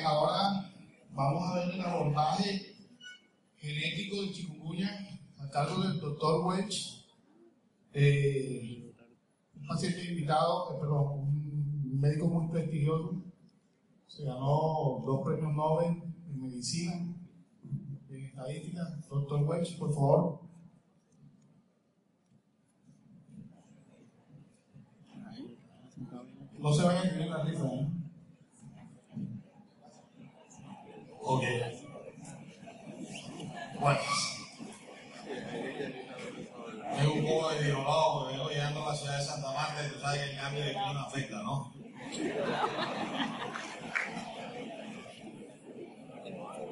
Ahora vamos a ver el abordaje genético del chikungunya a cargo del doctor Welch, eh, un paciente invitado, eh, perdón, un médico muy prestigioso, se ganó dos premios Nobel en medicina, en estadística. Doctor Welch, por favor. No se vayan a tener la rifa, ¿eh? Ok. Bueno. Es un poco de violado porque vengo llegando a la ciudad de Santa Marta y tú sabes que el cambio de clima afecta, ¿no?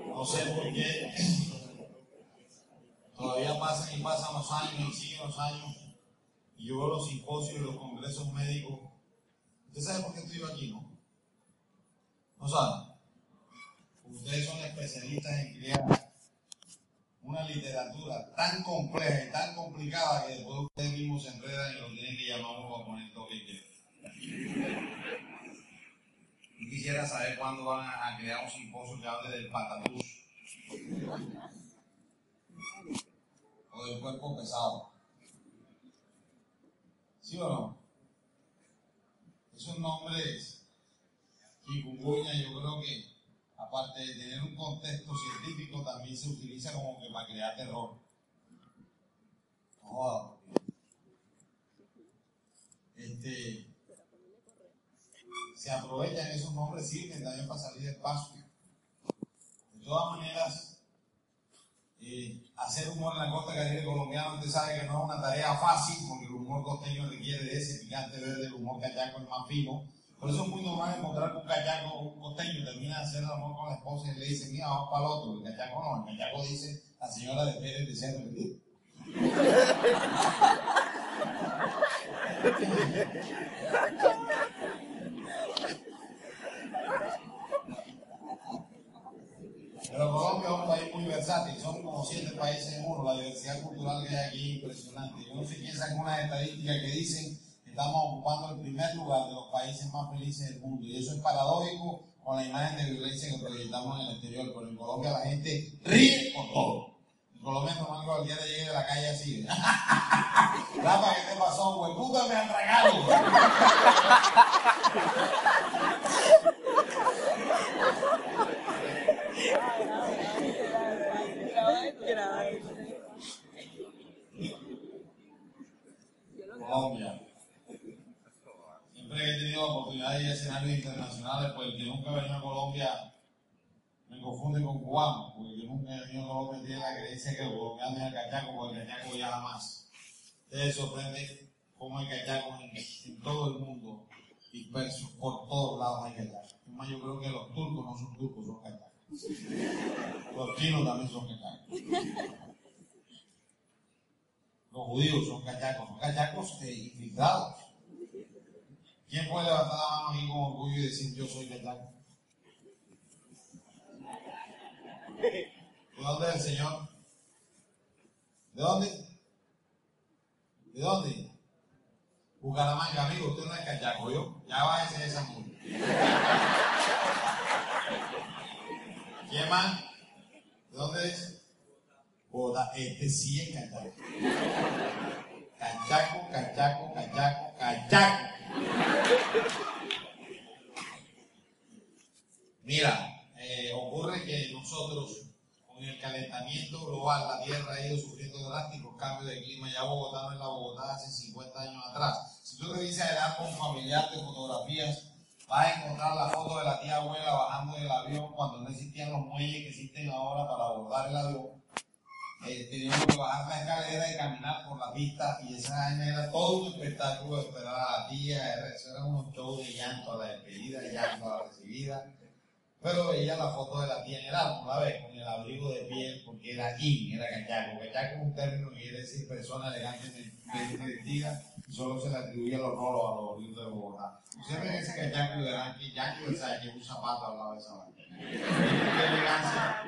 No sé por qué. Todavía pasan y pasan los años y siguen los años. Y yo veo los simposios y los congresos médicos. ¿Usted sabe por qué estoy aquí, no? ¿No sabe? Ustedes son especialistas en crear una literatura tan compleja y tan complicada que después ustedes mismos se enredan y lo tienen que llamar a poner todo que quieren. Yo quisiera saber cuándo van a crear un simposio que hable del patatús o del cuerpo pesado. ¿Sí o no? Esos nombres, chikungunya, yo creo que aparte de tener un contexto científico, también se utiliza como que para crear terror. No, este, se aprovechan esos nombres, sirven también para salir del paso. De todas maneras, eh, hacer humor en la costa caribe colombiana, usted sabe que no es una tarea fácil, porque el humor costeño requiere de ese picante verde, el humor cachaco es más fino. Por eso es muy normal encontrar un cachaco, un costeño, termina de hacer el amor con la esposa y le dice, mira, vamos para el otro. El cachaco no, el cachaco dice, la señora de Pérez de ser Pero Colombia es un país muy versátil, son como siete países en uno, la diversidad cultural que hay aquí es impresionante. Yo no sé quién saca unas estadísticas que dicen estamos ocupando el primer lugar de los países más felices del mundo. Y eso es paradójico con la imagen de violencia que proyectamos en el exterior. Pero en Colombia la gente ríe por todo. En Colombia normal cualquiera llegue de la calle así. Rafa, ¿qué te pasó? Pues puta me han tragado. Colombia. Que he tenido la oportunidad escenarios internacionales, pues el que nunca ha venido a Colombia me confunde con cubano, porque que nunca ha venido a Colombia tiene la creencia que el colombiano es el cachaco, porque el cachaco viaja más. Ustedes sorprenden cómo hay cachacos en, todo el mundo, dispersos, por todos lados hay cachacos. Además, yo creo que los turcos no son turcos, son cachacos. Los chinos también son cachacos. Los judíos son cachacos, son cachacos eh, infiltrados. ¿Quién puede levantar la mano aquí con orgullo y decir yo soy cachaco? ¿De dónde es el Señor? ¿De dónde? ¿De dónde? Bucaramanga, amigo, usted no es cachaco, yo. Ya a de esa mujer. ¿Quién más? ¿De dónde es? Bogotá. Este sí es cachaco. Cachaco, cachaco, cachaco, cachaco. Mira, eh, ocurre que nosotros, con el calentamiento global, la Tierra ha ido sufriendo drásticos cambios de clima. Ya Bogotá no es la Bogotá hace 50 años atrás. Si tú revisas el álbum familiar de fotografías, vas a encontrar la foto de la tía abuela bajando del avión cuando no existían los muelles que existen ahora para abordar el avión. Eh, teníamos que bajar la escalera y caminar por la pista y esa era todo un espectáculo esperar a la tía, eso era un show de llanto a la despedida, llanto a la recibida. Pero veía la foto de la tía en el álbum, la ves, con el abrigo de piel, porque era in, era cachaco. Cachaco es un término que quiere decir persona elegante, vestida, y solo se le atribuye los rolos a los ríos de Bogotá. Ustedes ven ese cachaco y verán que Yankee sabe que un zapato al lado de esa vaina. Qué elegancia.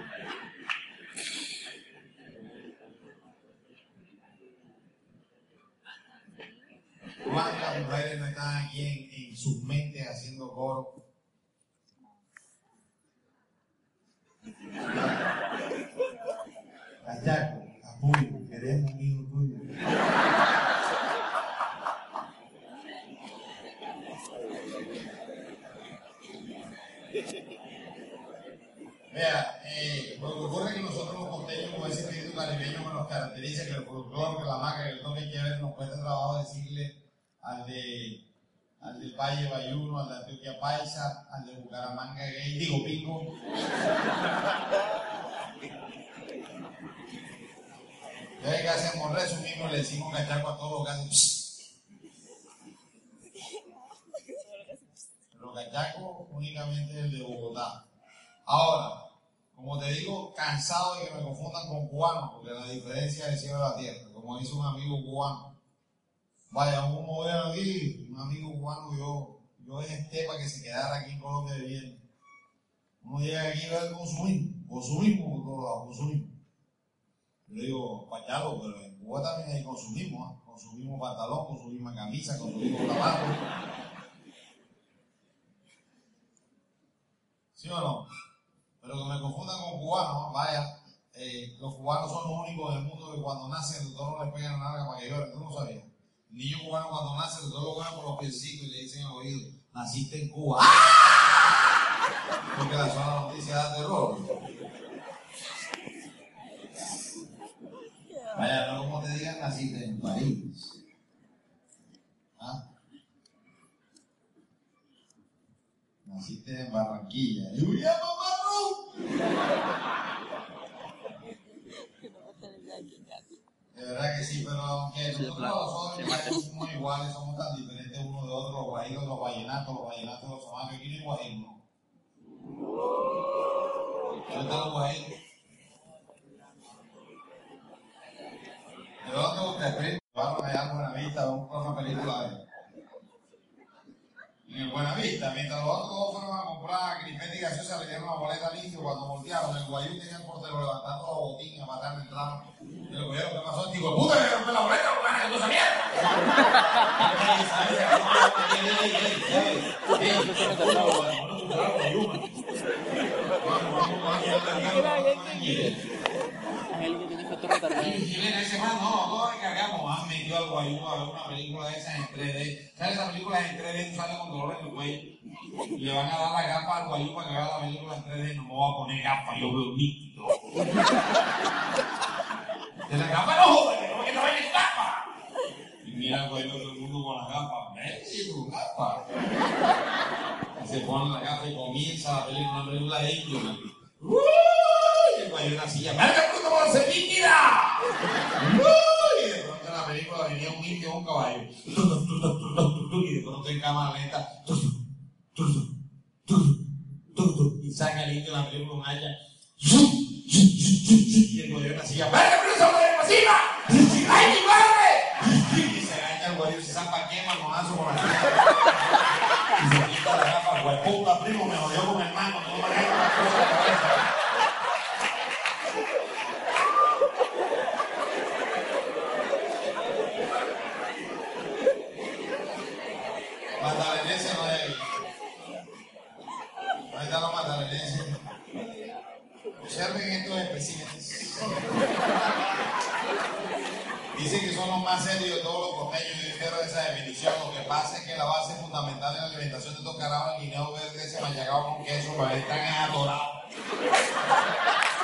¿Cuántas mujeres no están aquí en, sus mentes haciendo coro? Cachaco, apoyo, queremos un hijo tuyo. Vea, eh, lo que ocurre es que nosotros los costeños con ese espíritu caribeño que nos caracteriza, que el folclore, que la maca, que el toque que ver, nos cuesta trabajo decirle al de al del Valle Bayuno, al de Antioquia Paisa, al de Bucaramanga Gay, digo Pico. ¿Qué hacemos? Resumimos, le decimos cachaco a todos los hacen. Pero cachaco únicamente el de Bogotá. Ahora, como te digo, cansado de que me confundan con cubanos, porque la diferencia es el cielo de la tierra. Como dice un amigo cubano, vaya, un modelo aquí, un amigo cubano, yo, yo es este para que se quedara aquí en Colombia viviendo. Uno llega aquí y ve el consumismo, consumismo por todos lados, consumismo. Yo le digo, pachalo, pero en Cuba también hay consumismo, ¿eh? consumimos pantalón, consumimos camisa, consumimos zapatos. ¿Sí o no? Pero que me confundan con cubanos, vaya, eh, los cubanos son los únicos en el mundo que cuando nacen el doctor no les pegan nada para que lloren, tú no sabías. Niño cubano cuando nace doctor lo coge por los piecitos y le dicen al oído, naciste en Cuba. ¡Ah! Porque la sola noticia da terror. Vaya, no como te digan, naciste en París. ¿Ah? Naciste en Barranquilla. ¡Y William verdad que sí, pero aunque nosotros los jóvenes somos iguales, somos tan diferentes unos de otros, los guajiros, los vallenatos, los vallenatos, los somanos, aquí no hay guajiros, ¿no? ¿Dónde están los guajiros? ¿De dónde ustedes creen? Vamos allá a Buenavista, vamos a una película de en el Buenavista, mientras los otros fueron a comprar crispeta y gaseosa, le dieron una boleta limpio cuando voltearon, el guayú tenía el portero levantando los botines a matar de entrada. Y le cogieron, ¿qué pasó? Digo, puta, me rompí la boleta, por ganas de esa mierda. Y ven ese man, no, que hagamos, han metido al guayú a ver una película de esas en 3D. ¿Sabes esa película en 3D? Tú sales con dolor en el cuello. Y le van a dar la gafa al guayú para que vea la película en 3D. No me voy a poner gafa, yo veo nítido. De la gafa no joder, que no que no gafa. Y mira el guayú todo el mundo con las gafas. Ven, sí, tu gafa. Y se pone la gafa y comienza la película, una película de ellos. ¡Uy! Y el guayú en la silla. ¡Verga, puto, por ser líquida! Y de pronto en la película venía un indio un caballo. Y de pronto en cámara lenta. Y saca el indio la película un haya. Y el guayú en la silla. ¡Verga, puto, por ser encima! ¡Ay, mi madre! Y se agacha el guayú y se zampa quema, monazo con la silla. Y se quita la gafa, hueputa, primo, me jodió con mi hermano, no me hagas una cosa en la cabeza. Magdalenense no es. Ahí está los magdalenenses. Observen estos especímenes. Dicen que son los más serios de todos los costeños. Yo quiero esa definición. Lo que pasa es que la base fundamental de la alimentación de estos carajos es el guineo verde, ese machacado con queso, para están atorados.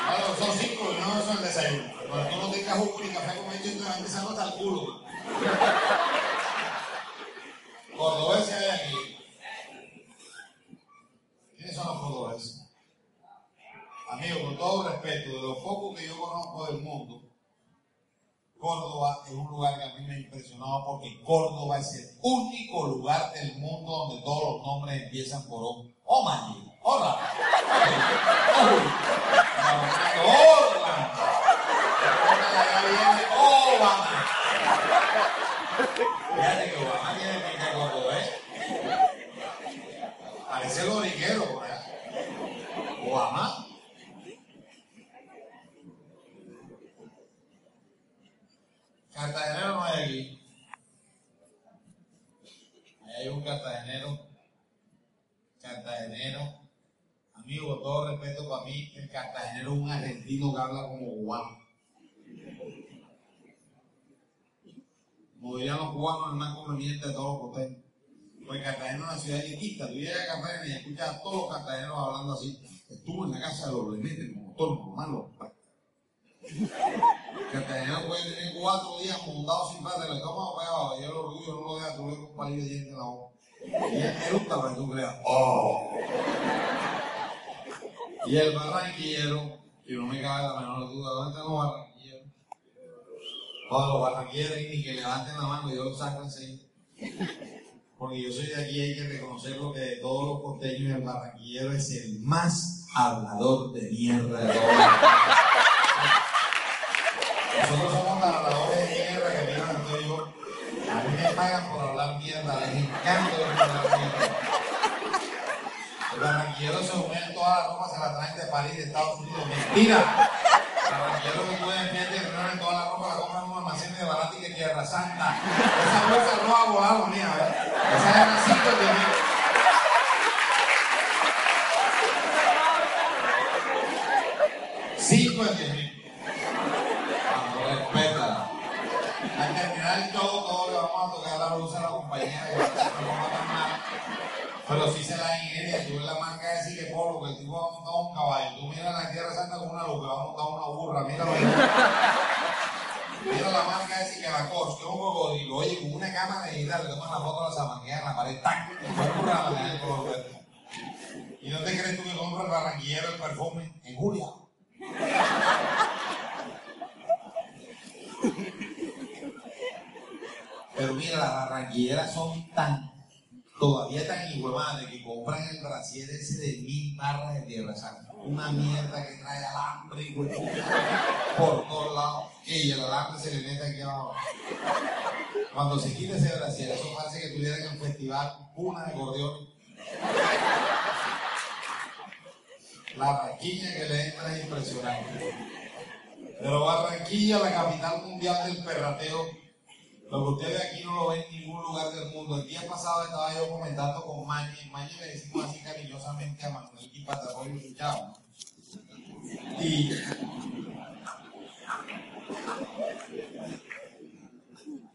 Bueno, son cinco y no son el desayuno. Cuando tú no tengas jugo ni café con leche, entonces empezando hasta el culo. Cordobeses hay aquí. ¿Quiénes son los cordobeses? Amigos, con todo respeto, de los pocos que yo conozco del mundo, Córdoba es un lugar que a mí me ha impresionado porque Córdoba es el único lugar del mundo donde todos los nombres empiezan por O. O Maggi, hola, Obama. Fíjate que Obama tiene pinta Córdoba, ¿eh? Parece loriquero, ¿verdad? Obama. Cartagenero no hay aquí. Hay un cartagenero. Cartagenero. Amigo, todo respeto para mí, el cartagenero es un argentino que habla como cubano. Como dirían los cubanos, el más conveniente de todos los costeños. Porque Cartagena es una ciudad chiquita. Tú llegas a Cartagena y escuchas a todos los cartageneros hablando así. Estuvo en la casa de los Lemetes como todo normal. Cartagena puede tener cuatro días montados sin padre, el estómago pegado, y el orgullo no lo deja, tú ves un palillo de dientes en la boca. Y él eructa para que tú creas, ¡oh! Y el barranquillero, y no me cabe la menor duda, ¿dónde están los barranquilleros? Todos los barranquilleros ni que levanten la mano, yo lo saco enseguida. Porque yo soy de aquí, hay que reconocerlo que de todos los costeños el barranquillero es el más hablador de mierda de todos. Nosotros somos habladores de mierda que vienen estoy yo. A mí me pagan por hablar mierda, les encanta hablar mierda. El barranquillero se une en toda la ropa, se la traen de París, de Estados Unidos. ¡Mentira! El barranquillero que puede enviar de reunión en toda la ropa, la compran en un almacén de barata y que Tierra Santa. Esa bolsa roja volada bonita, ¿verdad? Esa es la 5 de mí. Cinco de diez mil. Cuando respeta. Al terminar el show, todos le vamos a tocar la luz a la que mal. Pero sí se la ingenia. Tú ves la marca de Sigue Polo, que el tipo va montado un caballo. Tú miras la Tierra Santa con una luz, que va montado una burra. Míralo. Mira la marca de Sigue Lacoste, que es un cocodrilo. Oye, con una cámara digital, le toman la foto a la sabanquea en la pared. ¡Tac! Y fue la el color verde. ¿Y no te crees tú que compra el barranquillero el perfume en Julia? Pero mira, las barranquilleras son tan, todavía tan igualadas que compran el brasier ese de mil barras de tierra santa. Una mierda que trae alambre y huevo por todos lados. Y el alambre se le mete aquí abajo. Cuando se quita ese brasier, eso parece que tuvieran en el festival una de gorriones. La raquiña que le entra es impresionante. Pero Barranquilla, la capital mundial del perrateo, lo que ustedes aquí no lo ven en ningún lugar del mundo. El día pasado estaba yo comentando con Mañe, Mañe le decimos así cariñosamente a Manuel y Patagonia y Chavo. Y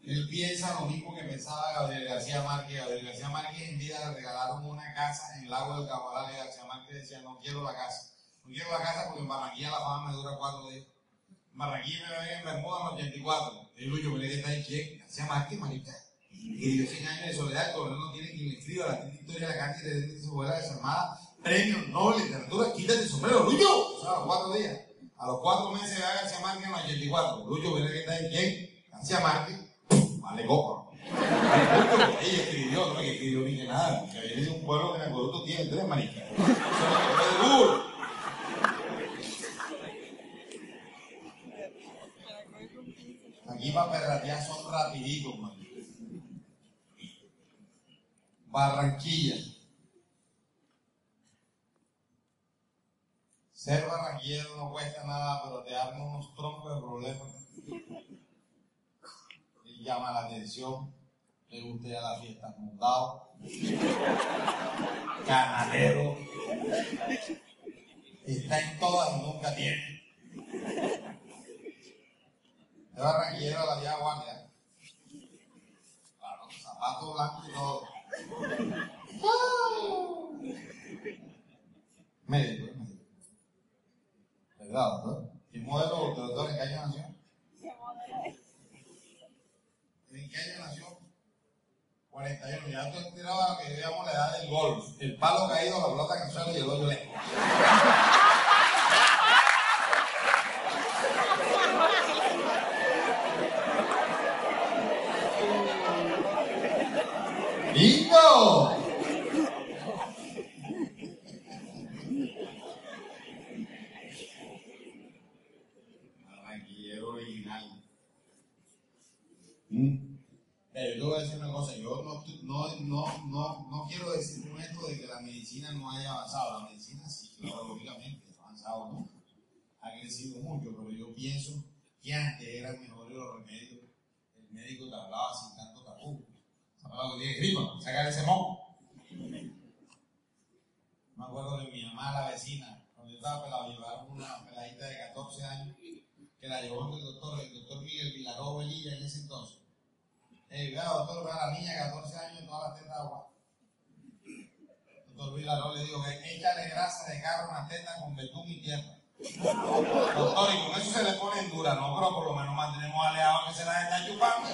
él piensa lo mismo que pensaba Gabriel García Márquez. Gabriel García Márquez en vida le regalaron una casa en el lago del Cabaral y García Márquez decía, no quiero la casa. No quiero la casa porque en Barranquilla la fama me dura cuatro días. Barranquilla me ven en Bermuda en el 84. Y Lucho me le está en quién, García Márquez, marica. Y vivió 100 años de soledad, el no tiene quien le escriba la historia de la calle de su abuela desarmada. Premio Nobel Literatura, quítate el sombrero, Lucho. O sea, a los cuatro días. A los cuatro meses va García Márquez en el 84. Lucho me le está en quién, García Márquez. Vale, copa. Ella escribió, no que escribió ni que nada. Que es un pueblo que en el Acueducto tiene tres maricas. Eso es Aquí para perratear son rapiditos, man. Barranquilla. Ser barranquillero no cuesta nada, pero te arma unos troncos de problemas. Y llama la atención. Le gusta ir a las fiestas montado. Ganadero. Está en todas y nunca tiene. De barranquillero a la vieja guardia. Claro, zapatos blancos y todo. Médico, médico. ¿Verdad, doctor? ¿Qué modelo, doctor, en qué año nació? ¿En qué año nació? 41. Ya tú tiraba que digamos la edad del golf. El palo caído, la pelota que suelo y el hoyo lejos. domingo. Barranquillero original. ¿Mm? Pero yo te voy a decir una cosa, yo no, no, no, no, no quiero decir con esto de que la medicina no haya avanzado. La medicina sí, claro, lógicamente, ha avanzado mucho, ha crecido mucho, pero yo pienso que antes eran mejores los remedios. El médico te hablaba sin tanto palabra que tiene gripa, sacar ese moco. Me acuerdo de mi mamá, la vecina, cuando yo estaba pelado, llevaron una peladita de 14 años que la llevó el doctor, el doctor Miguel Vilaró Velilla en ese entonces. Eh, vea, doctor, vea la niña de 14 años en todas las tetas agua. Doctor Vilaró le dijo, échale grasa de carro a una teta con betún y tierra. Doctor, y con eso se le pone dura, ¿no? Pero por lo menos mantenemos aleados que se las está chupando.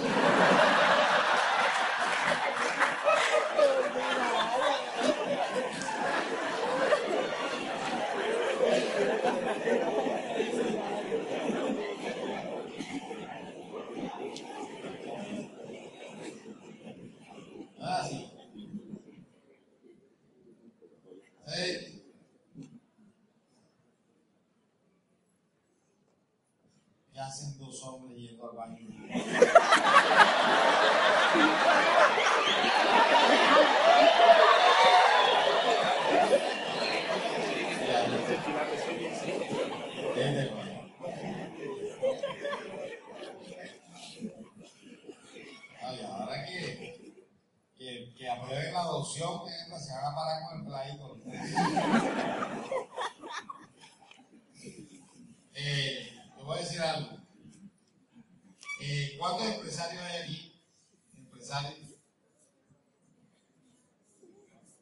Ah, sí. Sí. ¿Qué hacen dos hombres yendo al baño? Ahora que, que, que aprueben la adopción, que se van a parar con el pladito. Eh, te voy a decir algo. Eh, ¿Cuántos empresarios hay aquí? Empresarios.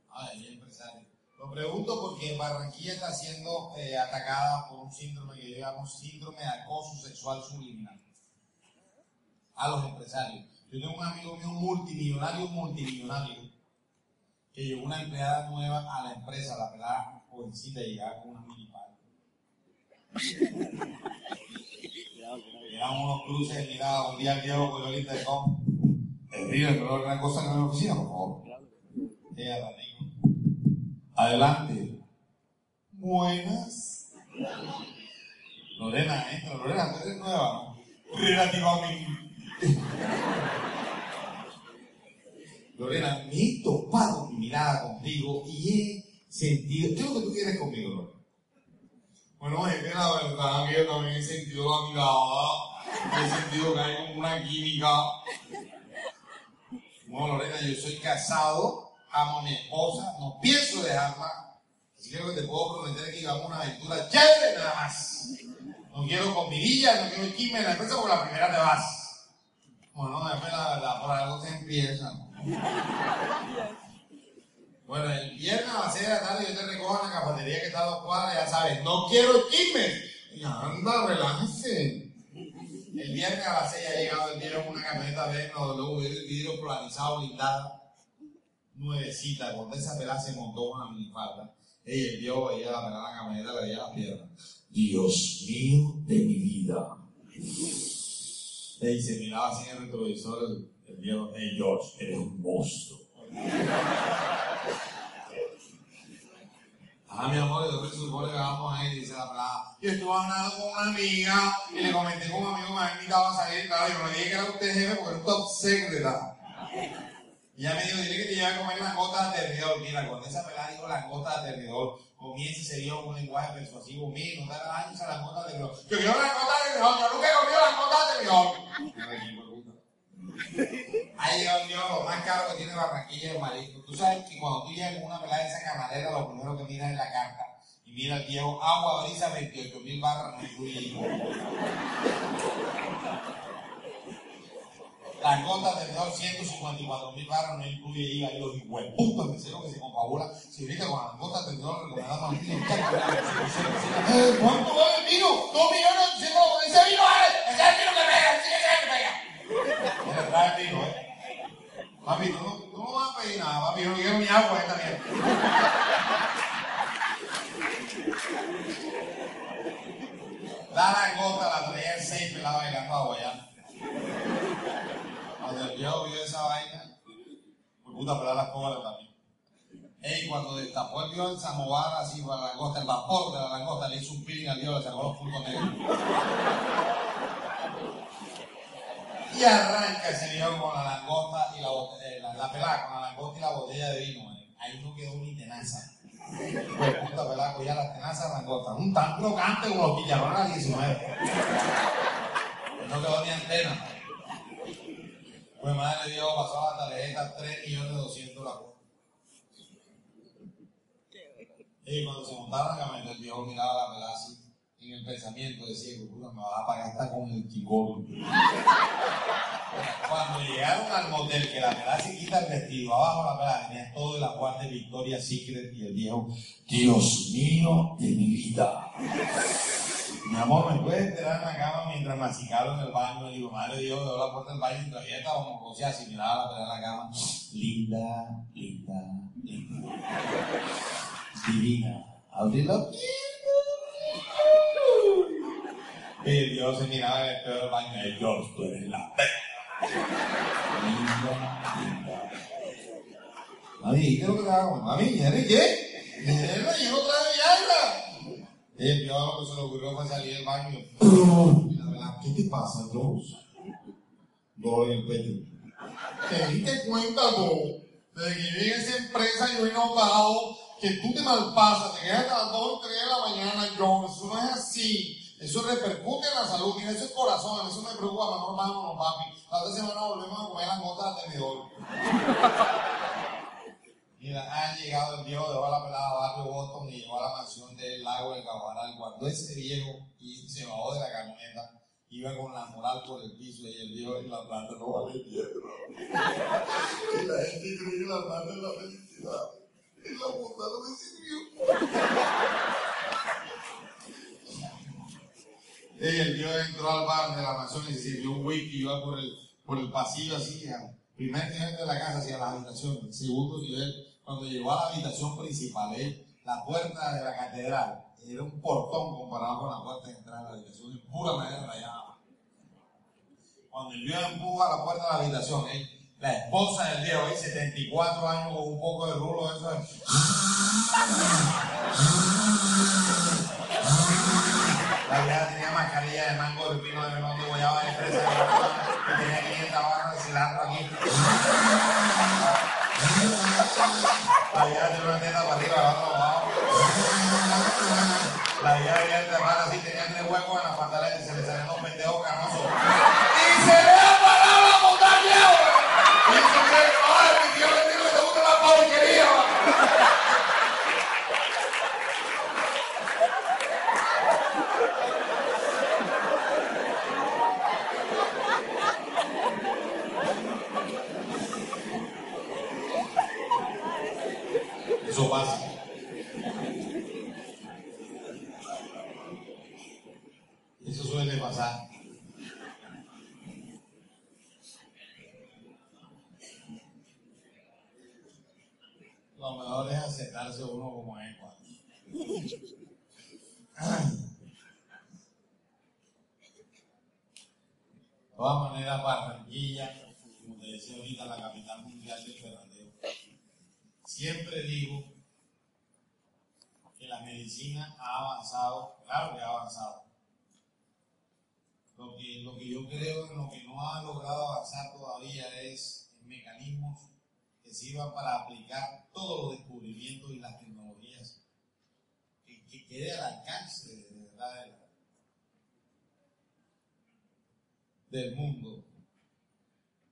Ay, hay empresarios. Lo pregunto porque Barranquilla está siendo eh, atacada por un síndrome que yo llamo síndrome de acoso sexual subliminal. A los empresarios. Yo tengo un amigo mío multimillonario, multimillonario, que llevó una empleada nueva a la empresa, la pelada jovencita, y llegaba con una minipal. Eran unos cruces, mira, un día el Diego con ahorita de cómo. El río, pero una cosa que no me oficina, por favor. Adelante. Buenas. Lorena, entra. Lorena, tú eres nueva. Relativamente. Lorena, me he topado mi mirada contigo y he sentido. ¿Qué es lo que tú quieres conmigo, Lorena? Bueno, es que la verdad que yo también he sentido la mirada, he sentido que hay como una química. Bueno, Lorena, yo soy casado, amo a mi esposa, no pienso dejarla. Así que te puedo prometer que llevamos una aventura chévere nada más. No quiero comidilla, no quiero chisme en la empresa porque la primera te vas. Bueno, después la verdad, por algo se empieza. ¿no? Bueno, el viernes a las 6 de la tarde yo te recojo en la cafetería que está a dos cuadras, ya sabes, no quiero chismes. Y anda, relájese. El viernes a las 6 ha llegado en una camioneta BMW, vidrio polarizado, blindada, nuevecita, cuando esa pelada se montó con una minifalda. Ella vio, la pelada en la camioneta, le veía las piernas. Dios mío de mi vida. Y se miraba así en el retrovisor el, el viejo, hey George, eres un monstruo. Ah, mi amor, yo se supone que vamos a ir, dice la pelada. Yo estuve hablando con una amiga y le comenté con un amigo que me había invitado a salir, claro, yo no dije que era usted jefe porque era un top secreta. Y ella me dijo, dile que te lleve a comer langosta de terridor. Mira, cuando esa pelada dijo langosta de terridor, comienza y se dio un lenguaje persuasivo mío, no te hagas daño esa langosta de terridor. Yo quiero langosta de terridor, yo nunca he comido langosta de terridor. Ha llegado dios lo más caro que tiene Barranquilla el marisco. Tú sabes que cuando tú llegas con una pelada de esa camarera, lo primero que miras es la carta. Y mira el viejo, agua brisa 28 mil barras, no incluye Las gotas de menor 154 mil barras no incluye IVA. Y los hijueputos meseros que se confabula. Si ahorita con las gotas de. Eh, ¿Cuánto vale el vino? Dos millones, ese vino vale. Ese vino que pega, ese que pega. Mira, trae el vino, eh. Papi, tú no, tú no vas a pedir nada, papi. Yo quiero ni agua esta mierda. La langota la traía el 6 pelado bailando a. Cuando el viejo vio esa vaina, pues puta pelada las cobras también. Ey, cuando destapó el viejo el samovar así para la langosta, el vapor de la langosta, le hizo un peeling al viejo, le sacó los puntos negros. Y arranca ese viejo con la langosta y la, eh, con la langosta y la botella de vino. Ahí no quedó ni tenaza. Pues puta pelada, cogía las tenazas langostas. Un tan crocante como los chicharrones a 19. No quedó ni antena. Pues madre le dio, pasó la tarjeta 3 millones 200 la cuota. Y cuando se montaron la camioneta, el viejo miraba la pelada. En el pensamiento decía, puta, me vas a pagar hasta con el chicolo. Cuando llegaron al motel, que la pelada quita el vestido, abajo la pelada tenía todo el aguante de Victoria's Secret y el viejo, Dios mío de mi vida. Mi amor, ¿me puedes enterar en la cama mientras masticaba en el baño? Le digo, madre Dios, veo la puerta del baño y todavía estábamos cosas así, miraba la en la cama. Linda, linda, linda. Divina. La Y Dios se miraba en el espejo del baño y Dios, tú eres la perra. Linda, linda. Mami, ¿qué es lo que te hago? Mami, ¿eres qué? Mierda, yo no traje Y el Dios lo que se le ocurrió fue salir del baño. Y ¿qué te pasa, Dios? Dolor en el pecho. ¿Te diste cuenta, tú? Desde que llegué a esa empresa yo he notado que tú te malpasas, te quedas a las 2 3 de la mañana, John. Eso no es así. Eso repercute en la salud. Mira, eso es corazón. Eso me preocupa. Mejor vámonos, papi. La otra semana volvemos a comer las gotas de tenedor. Mira, ha llegado el viejo, a la pelada Barrio Boston y llegó a la mansión del lago del Cabaral. Cuando ese viejo y se bajó de la camioneta, iba con la moral por el piso y el viejo en la planta no vale piedra. y la gente cree que la planta es la felicidad. Y la bondad no me sirvió. Y el viejo entró al bar de la mansión y se sirvió un whisky y iba por el, por el pasillo así, al primer nivel de la casa hacia la habitación, segundo nivel, cuando llegó a la habitación principal, ¿eh? la puerta de la catedral era un portón comparado con la puerta de entrada de la habitación, de pura madera rayada. Cuando el viejo empuja la puerta de la habitación, ¿eh? la esposa del viejo, ¿eh? 74 años con un poco de rulo, eso es. La vieja tenía mascarilla de mango de pino de melón de guayaba de fresa huecos en la le salían los pendejos canosos. ¡Y se le ha parado la montaña, viejo! Y eso que, ay, mi tío le digo que te gusta la porquería, Eso pasa. Eso suele pasar. Lo mejor es aceptarse uno como es. Juan. Todas maneras, Barranquilla, como te decía ahorita, la capital mundial del ferrandeo, siempre digo que la medicina ha avanzado, claro que ha avanzado. Lo que, lo que yo creo en lo que no ha logrado avanzar todavía es en mecanismos que sirvan para aplicar todos los descubrimientos y las tecnologías que, que quede al alcance de verdad de la- del mundo.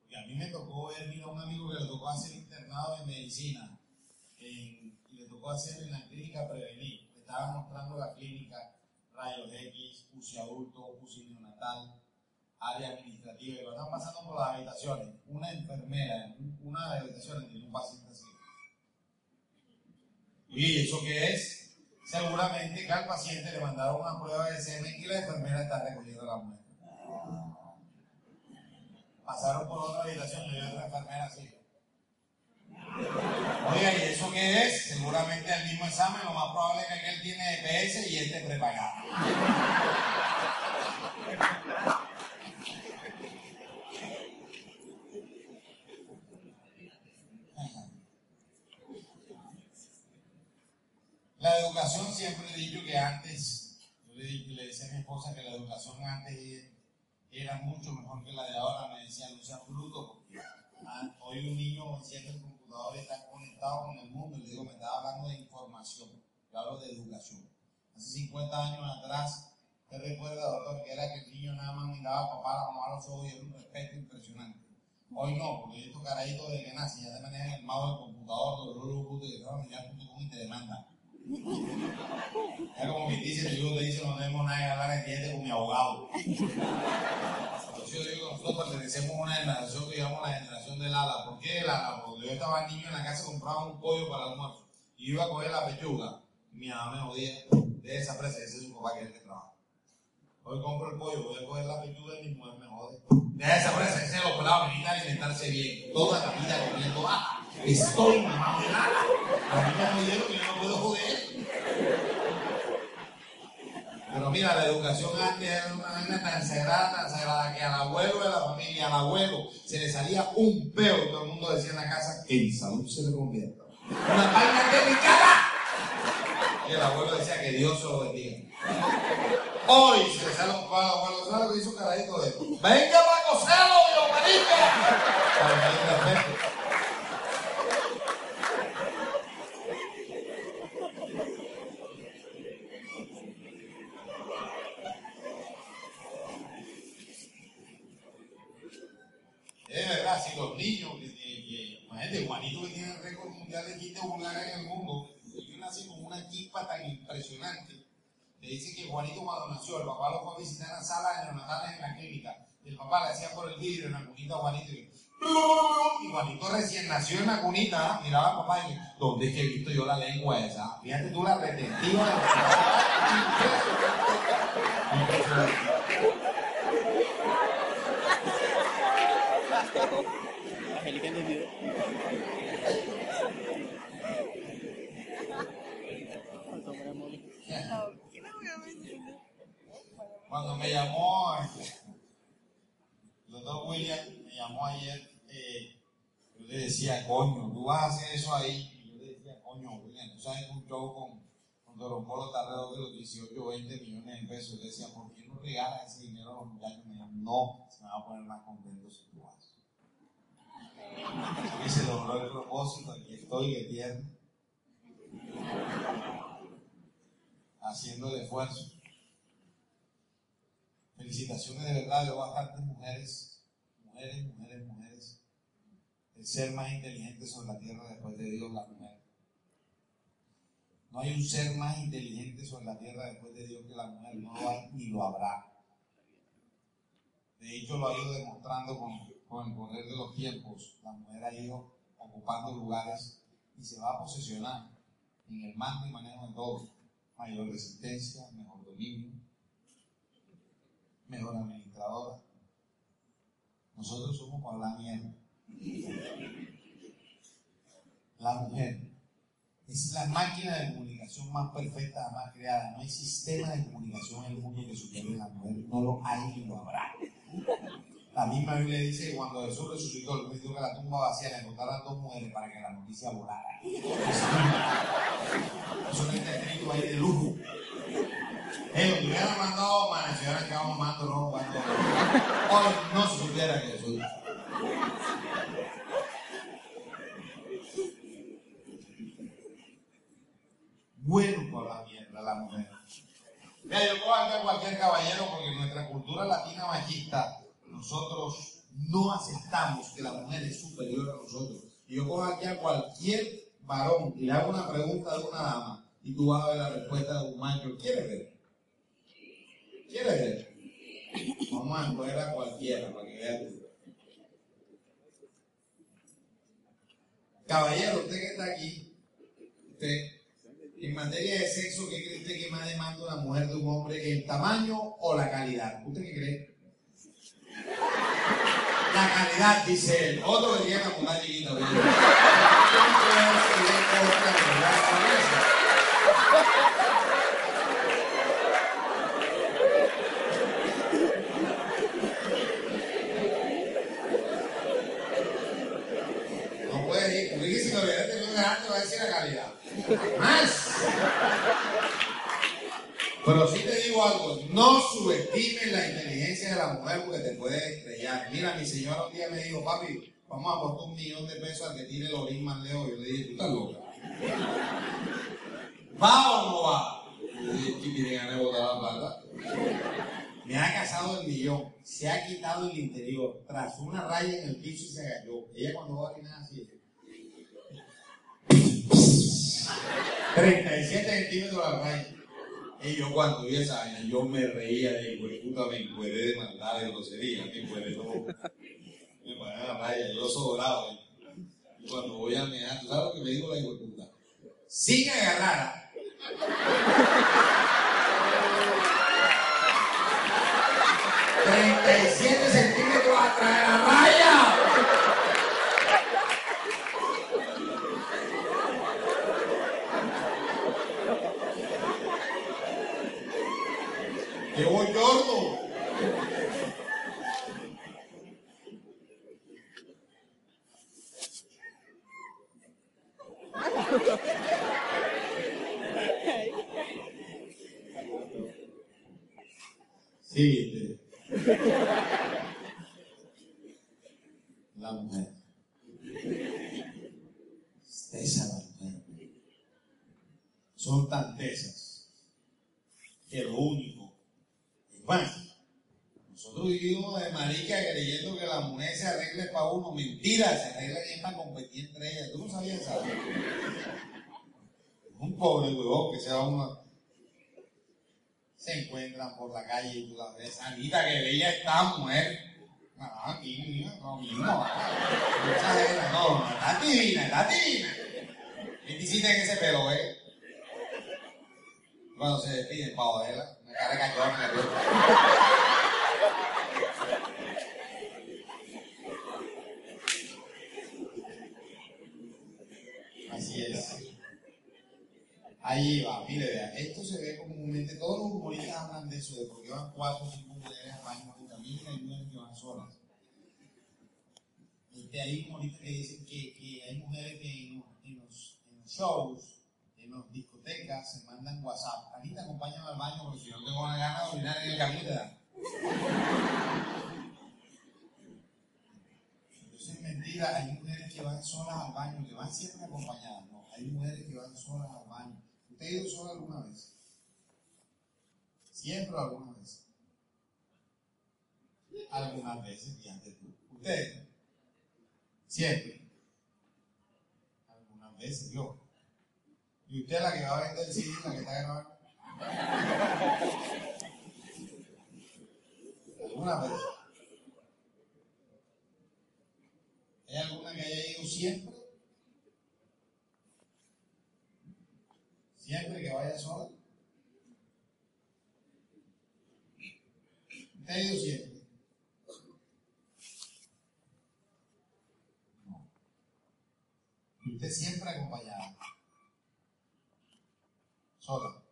Porque a mí me tocó ver, mira, un amigo que le tocó hacer internado en medicina y le tocó hacer en la clínica prevenir. Le estaba mostrando la clínica rayos X, UCI adulto, UCI neonatal, área administrativa, y lo están pasando por las habitaciones. Una enfermera en una de las habitaciones tiene un paciente así. ¿Y eso qué es? Seguramente que al paciente le mandaron una prueba de semen y la enfermera está recogiendo la muestra. Pasaron por otra habitación y había otra enfermera así. Oiga, ¿y eso qué es? Seguramente el mismo examen, lo más probable es que aquel tiene EPS y este prepagado. La educación siempre he dicho que antes, yo le, le decía a mi esposa que la educación antes era mucho mejor que la de ahora, me decían, no bruto, porque ah, hoy un niño enciende el computador y está conectado con el mundo, y le digo, me estaba hablando de información, yo hablo de educación. Hace 50 años atrás, ¿te recuerda, doctor, que era que el niño nada más miraba a papá, la mamá a los ojos y era un respeto impresionante? Hoy no, porque estos carajitos de que nacen ya te manejan el mouse del computador, de los y te van a mirar y te demandan. Es como que dice, el libro te dice, no tenemos nada que hablar en cliente con mi abogado. Yo digo, pertenecemos a una generación que llamamos la generación del ala. ¿Por qué el ala? Porque yo estaba niño en la casa, compraba un pollo para el almuerzo y iba a coger la pechuga. Mi mamá me jodía de esa presa, ese es su papá que es el que. Hoy compro el pollo, voy a coger la pechuga y mi mujer me jode. Deja esa presa, ese es los pelados, a alimentarse bien. Toda la vida comiendo ah, Estoy mamá de ala. A mí me jodieron que yo no puedo joder. Pero mira, la educación antes era una vaina tan sagrada, tan sagrada, que al abuelo de la familia, al abuelo, se le salía un peo y todo el mundo decía en la casa, que en salud se le convierta. Una vaina delicada. Y el abuelo decía que Dios se lo bendiga. Hoy se le sale un palo al abuelo, ¿sabes lo que hizo un carajito de? ¡Venga para coserlo, Dios marica! Es verdad, si los niños, que, que, imagínate, Juanito que tiene el récord vulgar en el mundo, yo nací con una chispa tan impresionante, que dice que Juanito cuando nació, el papá lo fue a visitar en la sala de neonatales en la clínica, y el papá le hacía por el vidrio en la cunita a Juanito, y, y Juanito recién nació en la cunita, miraba a papá y dice, ¿dónde es que he visto yo la lengua esa? Fíjate tú la retentiva de Cuando me llamó el doctor William, me llamó ayer, eh, yo le decía, coño, tú vas a hacer eso ahí. Y yo le decía, coño, William, tú sabes un show con, con Don Polo alrededor de los 18 o 20 millones de pesos. Le decía, ¿por qué no regalas ese dinero a los muchachos? Me dijo, no, se me va a poner más contento si tú haces. Y se logró el propósito, aquí estoy, que tierno. Haciendo el esfuerzo. Felicitaciones de verdad, de bastantes mujeres, mujeres, mujeres, mujeres. El ser más inteligente sobre la tierra después de Dios, la mujer. No hay un ser más inteligente sobre la tierra después de Dios que la mujer, no lo hay ni lo habrá. De hecho, lo ha ido demostrando con con el correr de los tiempos, la mujer ha ido ocupando lugares y se va a posesionar en el mando y manejo de todo. Mayor resistencia, mejor dominio, mejor administradora. Nosotros somos con la mierda. La mujer es la máquina de comunicación más perfecta, más creada. No hay sistema de comunicación en el mundo que supere a la mujer. No lo hay ni lo habrá. La misma Biblia dice que cuando Jesús resucitó, pidió que la tumba vacía le encontraran dos mujeres para que la noticia volara. Eso no está escrito ahí de lujo. Ellos hubieran mandado más, se hubieran quedado mamando no cuando hoy no se supiera que Jesús. Bueno por la mierda la mujer. Mira, yo puedo hablar cualquier caballero porque nuestra cultura latina machista nosotros no aceptamos que la mujer es superior a nosotros. Y yo cojo aquí a cualquier varón y le hago una pregunta de una dama y tú vas a ver la respuesta de un macho. ¿Quieres ver? ¿Quieres ver? Vamos a escoger a cualquiera para que vea tú. Caballero, usted que está aquí, usted, en materia de sexo, ¿qué cree usted que más demanda una mujer de un hombre? ¿El tamaño o la calidad? ¿Usted qué cree? La calidad, dice él. Otro que llega con una chiquita. No puede ir. Porque si lo hubiera tenido delante va a decir la calidad. Más. Pero sí te no subestimes la inteligencia de la mujer porque te puede estrellar. Mira, mi señora un día me dijo, papi, vamos a aportar un millón de pesos al que tire el orín más lejos. Yo le dije, tú estás loca. ¿Va o no va? Yo le dije, ¿quién tiene ganas de botar la plata? Me ha casado el millón, se ha quitado el interior, tras una raya en el piso y se agachó. Ella cuando va a orinar así. 37 centímetros la raya. Y yo cuando vi esa vaina, yo me reía de puta, me encueré de maldad, de grosería, me encueré todo. Me ponía la raya, yo sobrado. Y cuando voy a mirar, ¿tú sabes lo que me dijo la puta? Sin agarrar. En el camino te da. Entonces es mentira, hay mujeres que van solas al baño, que van siempre acompañadas, no, hay mujeres que van solas al baño. ¿Usted ha ido solo alguna vez? Siempre o alguna vez. Algunas veces, fíjate tú. ¿Usted? Siempre. Algunas veces, yo. ¿Y usted la que va a vender el CD, la que está grabando? Algunas veces. ¿Hay alguna que haya ido siempre? Siempre que vaya sola. ¿Te ha ido siempre? No. Usted siempre acompañado. Sola.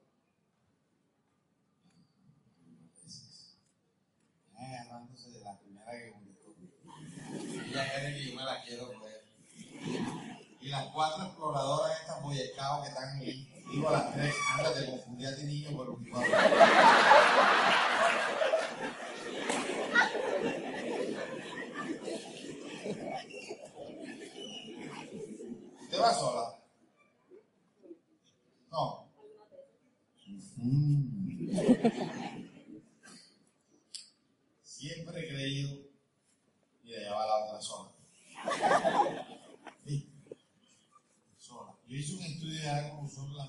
Primera que comunicó. Ella cree que yo me la quiero ver. Y las cuatro exploradoras estas boyecados que están ahí Digo a las tres, antes de confundir a ti niño por un ¿Usted va sola? No. Siempre he creído, allá va la otra sola. Sola. Yo hice un estudio de algo con la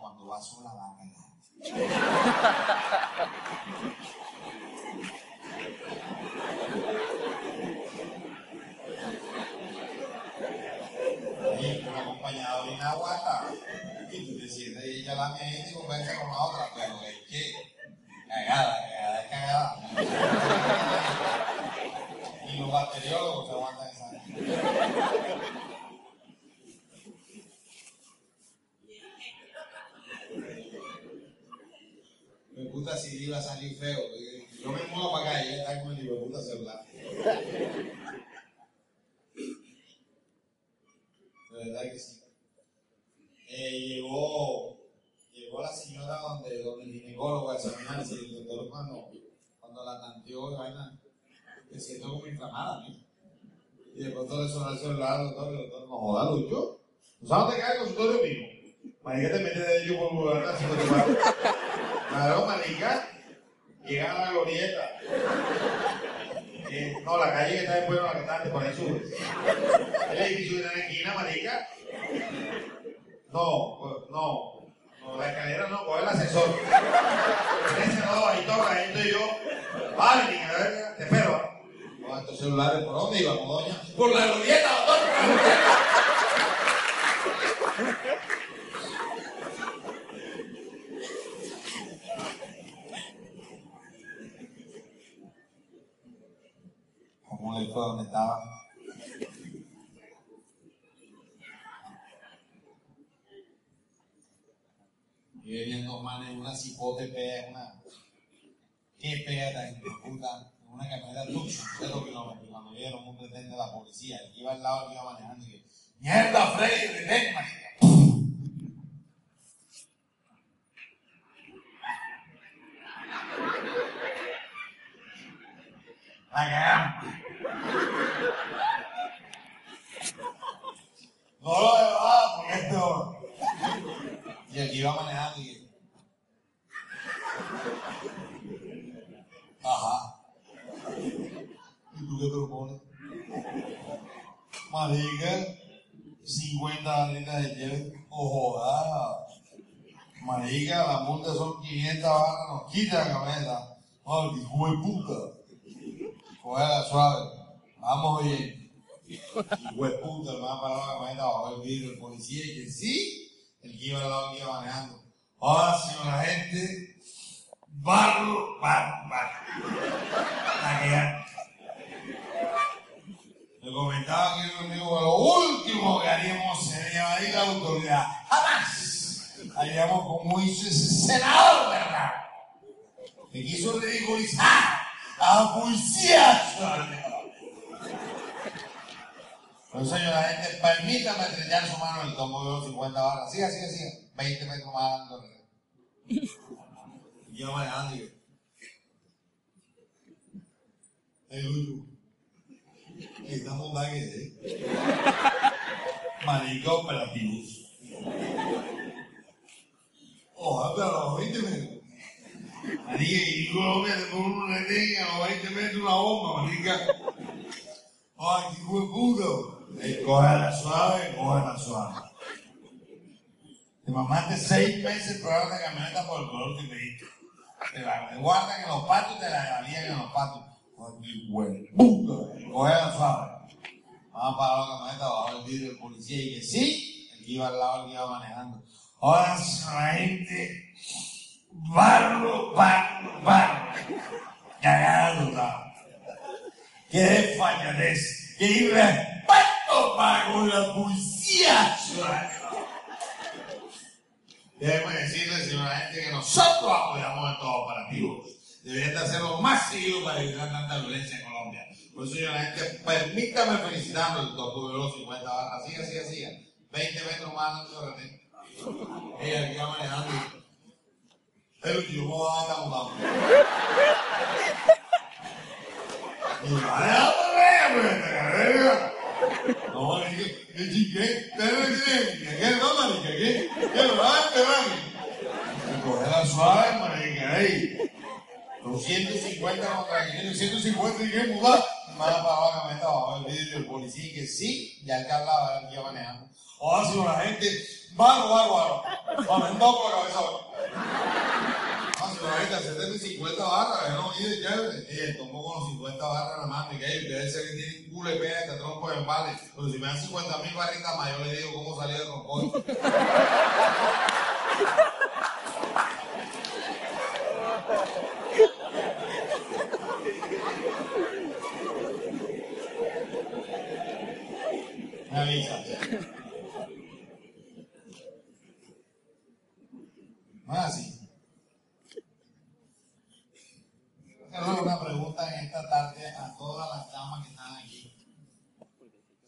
cuando va sola va a cagar. Y una acompañada de una aguanta. Y tú te sientes y ella la mía y conversa con la otra, pero es que cagada, cagada es cagada. Y los bacteriólogos se aguantan esa. puta si iba a salir feo. Yo me muevo para acá y ella está con el hijo puta celular. De verdad que sí. Eh, llegó, llegó la señora donde, donde el ginecólogo a examinarse y el doctor cuando, cuando la tanteó y vaina, se siento como inflamada, ¿no? Y de pronto le sonó el celular al doctor y el doctor, no joda, Lucho. ¿Tú sabes dónde cae el consultorio mío? Marica te metes de ellos por lugar, así que te va. Claro, marica, llegan a la glorieta. Eh, no, la calle que está después de la que está antes, por ahí sube. El edificio que está en la esquina, marica. No, pues, no. No, la escalera no, coge el ascensor. Ese no, ahí toca, ahí estoy yo. Vale, niña, verga, te espero. No, estos celulares, ¿por dónde iba, doña? Por la glorieta, doctor, por la glorieta. ¿Cómo le fue donde estaba? Y dos manes, una cipote pega, una. ¿Qué pega tan puta? Una camioneta Tucson, cero kilómetros. Cuando vieron un pretende de la policía, el que iba al lado, el que iba manejando, y que. ¡Mierda, Freddy! ¡Detén! La cagamos. No lo llevaba porque esto. Y el que iba manejando y. Ajá. ¿Y tú qué propones? Marica, 50 barritas de cheve. Oh, joda. Marica, la multa son 500 barras, nos quita la cabeza. Ay, hijo de puta. Cógela suave. Vamos bien. Hijo de puta, me va a parar la camioneta bajo el vidrio el policía y que sí, el que iba al lado iba manejando. Ahora, señora gente, barro, barro, barro. Le comentaba que conmigo que lo último que haríamos sería la autoridad. Jamás haríamos como hizo ese senador, ¿verdad? Que quiso ridiculizar a la policía. Entonces, señora gente, permítame estrellar su mano en el tomo de los 50 barras. Siga, siga, siga. 20 metros más adelante. Y yo manejando yo. El Lucho. Que estamos dando ¿eh? Marica operativos. Ojalá, pero a los 20 metros. Marica, y Colombia te pone un retén a los 20 metros una bomba, marica. Ay, qué de puto. Eh, Cógela suave, cógela suave. Te mamaste seis meses probando la camioneta por el color que pediste. Te la guardan en los patios y te la valían en los de puta. Cógela suave. Vamos a parar la camioneta bajo el vidrio del policía y que sí, el que iba al lado, el que iba manejando. Ahora, la gente, barro, barro, barro. Cagado, está. Qué falladez, qué para con la policía, ciudadano. Déjeme decirle, señora gente, que nosotros apoyamos estos operativos. Deberían de hacerlo más seguido para evitar tanta violencia en Colombia. Por eso, señora gente, permítame felicitarlo el doctor de los 50 barras. Siga, siga, siga. 20 metros más antes de. Ella que iba manejando. Pero yo me a dar mudando. Y yo, ¡ah, pues, carrera! No, dije, ¿qué chiqué? ¿Qué qué? ¿Qué no, marica? ¿Qué? ¿Qué lo va a esperar? Cogela suave, marica, ey. 250 contra 500, 150 y qué mudar. Me van a parar la camioneta bajo el vidrio policía que sí, ya que hablaba que iba manejando. Si la gente, no por cabeza. Ah, la gente, 70 y 50 barras, yo no mide chévere. Y él tomó con los 50 barras mano y que ustedes se que tienen culo y pena este tronco de vale. Pero si me dan 50 mil barritas más, yo le digo cómo salir del roncón. Me avisa. Es así. Quiero hacer una pregunta en esta tarde a todas las damas que están aquí.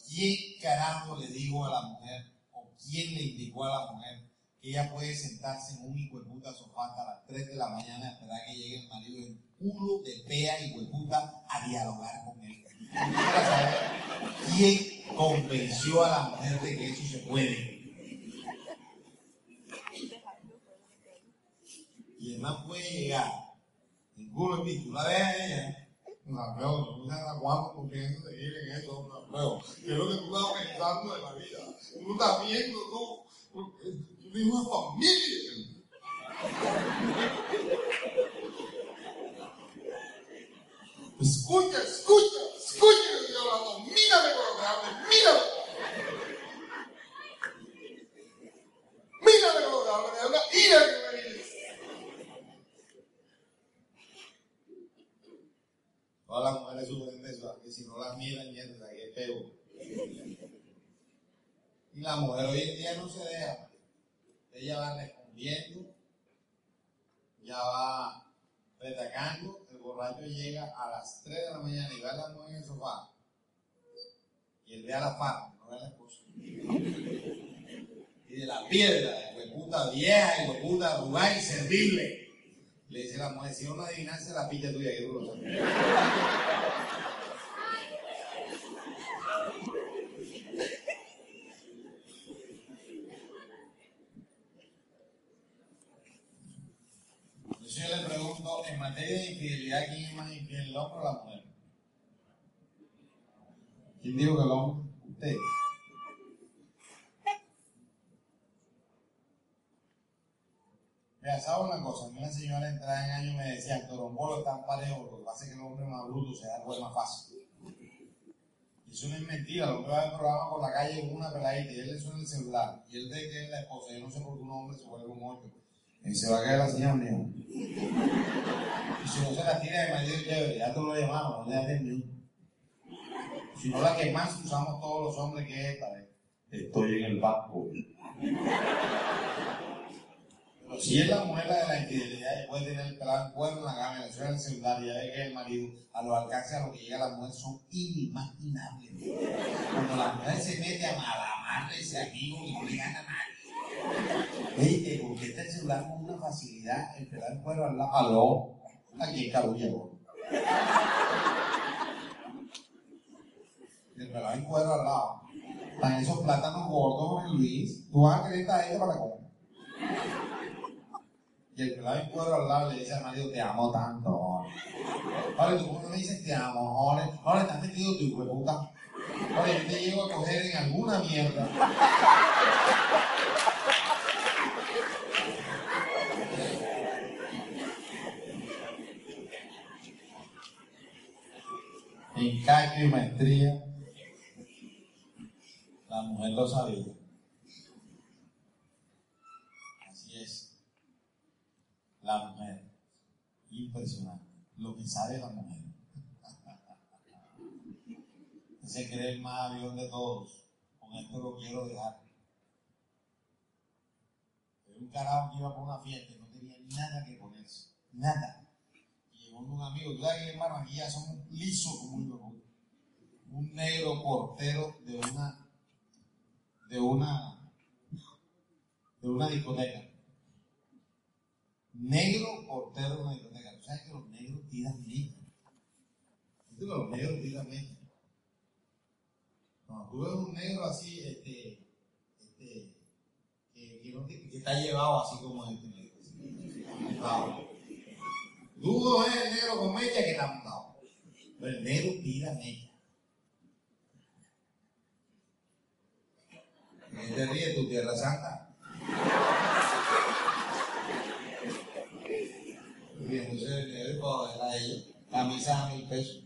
¿Quién carajo le dijo a la mujer o quién le indicó a la mujer ella puede sentarse en un hijo de puta sofá hasta las 3 de la mañana a esperar que llegue el marido en culo de pea y de puta a dialogar con él. Quién convenció a la mujer de que eso se puede. Y el man puede llegar en culo de tú la ella. No, se aguanta porque no te quieren eso, no, no. ¿Qué es lo que tú estás pensando de la vida? Tú estás viendo, tú, tú tienes una familia. Escucha, escucha, escucha que estoy hablando. Mírame cuando te hable, mírame. Mírame cuando te hable, me habla ira que me dices. Todas las mujeres sufren de eso, que si no las miran, mierda, que es feo. Y la mujer hoy en día no se deja. Ella va respondiendo, ya va retacando, el borracho llega a las 3 de la mañana y va a la mujer en el sofá. Y él ve a la farra, no ve a la esposa. Y de la piedra, de puta vieja, de puta arrugada, inservible. Le dice la mujer, si uno adivinase la pilla tuya, lo sabes. Entonces yo le pregunto, en materia de infidelidad, ¿quién es más infiel, el hombre o la mujer? ¿Quién dijo que el hombre? Usted. Mira, ¿sabes una cosa? A mí una señora entrada en años me decía, el torombolo está parejo, lo que pasa es que el hombre más bruto se da el más fácil. Y eso no es mentira, el hombre va al programa por la calle con una peladita y él le suena el celular. Y él ve que es la esposa, yo no sé por qué un hombre se vuelve un ocho. Y se va a caer la señora mía. Y si no se la tira de marido chévere, ya te lo llamamos, no le das. Si no la que más usamos todos los hombres que es esta vez. Estoy en el banco. Si es la mujer la de la infidelidad y puede tener el pelado en cuerno la gama, le suena el celular y ya ve que el marido, a los alcances a lo que llega la mujer son inimaginables. Cuando la mujer se mete a malamarle ese amigo y no le gana a nadie. Ey, porque está el celular con una facilidad, el pelado en cuerno al lado, aló, aquí en Carulla, el pelado en cuero al lado. Están esos plátanos gordos, Luis. Tú vas a creer a ella para comer. Y el pelado en cuero al le dice al marido, te amo tanto, Jorge. Vale, tú no me dices te amo, Jorge. Jorge, te has metido tu hijo puta. Jorge, yo te llego a coger en alguna mierda. En cacho y maestría, la mujer lo sabía. La mujer. Impresionante. Lo que sabe la mujer. Se cree el más avión de todos. Con esto lo quiero dejar. Hay un carajo que iba por una fiesta y no tenía nada que ponerse. Nada. Y llegó un amigo. Tú sabes que en Barranquilla somos lisos como un. Un negro portero de una de una de una discoteca. Negro una discoteca. ¿Tú sabes que los negros tiran que los negros tiran mecha? Cuando tú ves un negro así, este, este, que, que, no te- que está llevado así como este negro. Tú ves el negro con mecha que está montado. Pero el negro tira mecha. ¿Qué te ríes tu tierra santa? Y entonces ver a ella, camisa a mil pesos.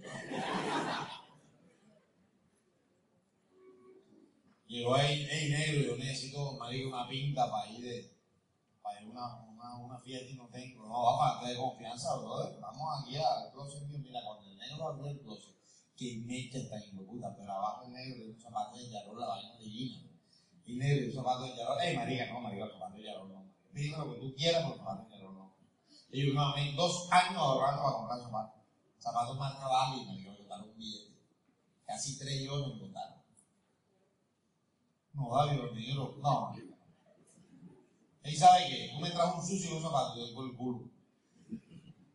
Llegó ahí, hey negro, yo necesito, marico, una pinta para ir de, para ir una, una, una fiesta y no tengo. No, vamos a de confianza, brother. Vamos aquí al closet mío. Mira, cuando el negro abrió el closet, que mecha está puta, pero abajo el negro de un zapato de yarol, la vaina de Gina. Y negro, un zapato de yarol. Ey, marica, no, marica, el zapato de yarol no. Dime lo que tú quieras, el zapato de yarol no. Y yo, me dos años ahorrando para comprar zapatos. Zapatos marca Bali, me dio botaron un billete. Casi tres euros me botaron. No, David, el negro, no. ¿Y sabe qué? Tú me traes un sucio y un zapato y el culo.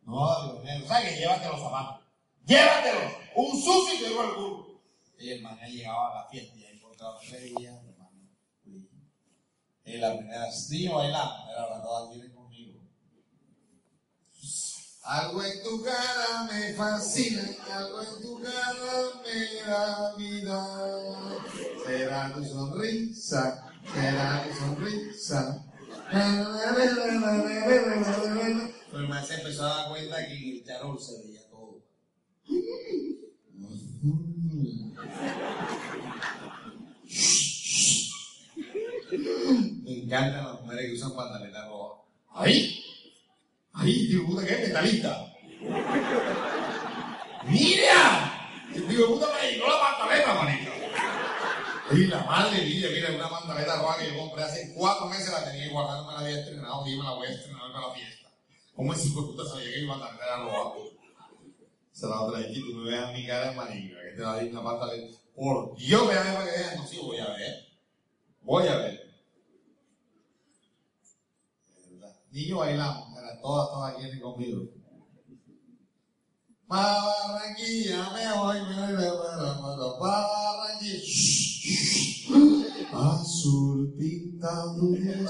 No, Dios mío. ¿Sabes qué? Llévate los zapatos. Llévatelos. Un sucio y te el culo. Y el man llegaba a la fiesta y ahí encontraba la feria, hermano. Y la primera, sí, bailando. Era la vienen conmigo. Algo en tu cara me fascina, algo en tu cara me da vida. Será tu sonrisa, será tu sonrisa. Pero el se empezó a dar cuenta que en el charol se veía todo. Me encantan las mujeres que usan pantaletas rojas. ¡Ahí! ¡Ahí! Digo, puta, ¿qué es metalista? ¡Mira! Digo, puta, me llegó la pantaleta, manito. Y la madre mía, mira, una pantaleta roja que yo compré hace cuatro meses, la tenía guardada, no me la había estrenado, y me la voy a estrenar para la fiesta. ¿Cómo es hijo de puta sabía que mi pantaleta era roja? Se la otra vez, tú me ves a mi cara marica, que te va a una pantaleta. Por Dios, me para que veas, no, sí, voy a ver. Voy a ver. Niños bailamos, era todas, todas quieren conmigo. Barranquilla me voy, me voy, Barranquilla. Azul pintado de.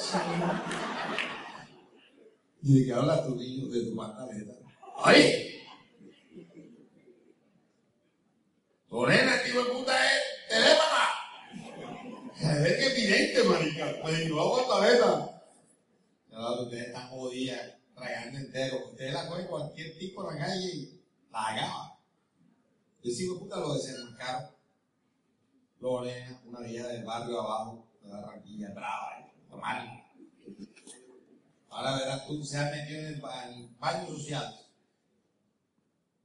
¿Y de qué hablas tú, niño? De tu pantaleta. ¡Ay! Lorena, tío de puta es teléfono. A ver qué evidente, marica. Pues yo hago pantaleta. Claro, ustedes están jodidas, tragando entero. Ustedes la cogen cualquier tipo en la calle y la acaba. Yo sigo puta lo desenmascaro. Lorena, una vieja del barrio abajo, de Barranquilla, brava, eh. Ahora verás tú, se ha metido en el, baño social.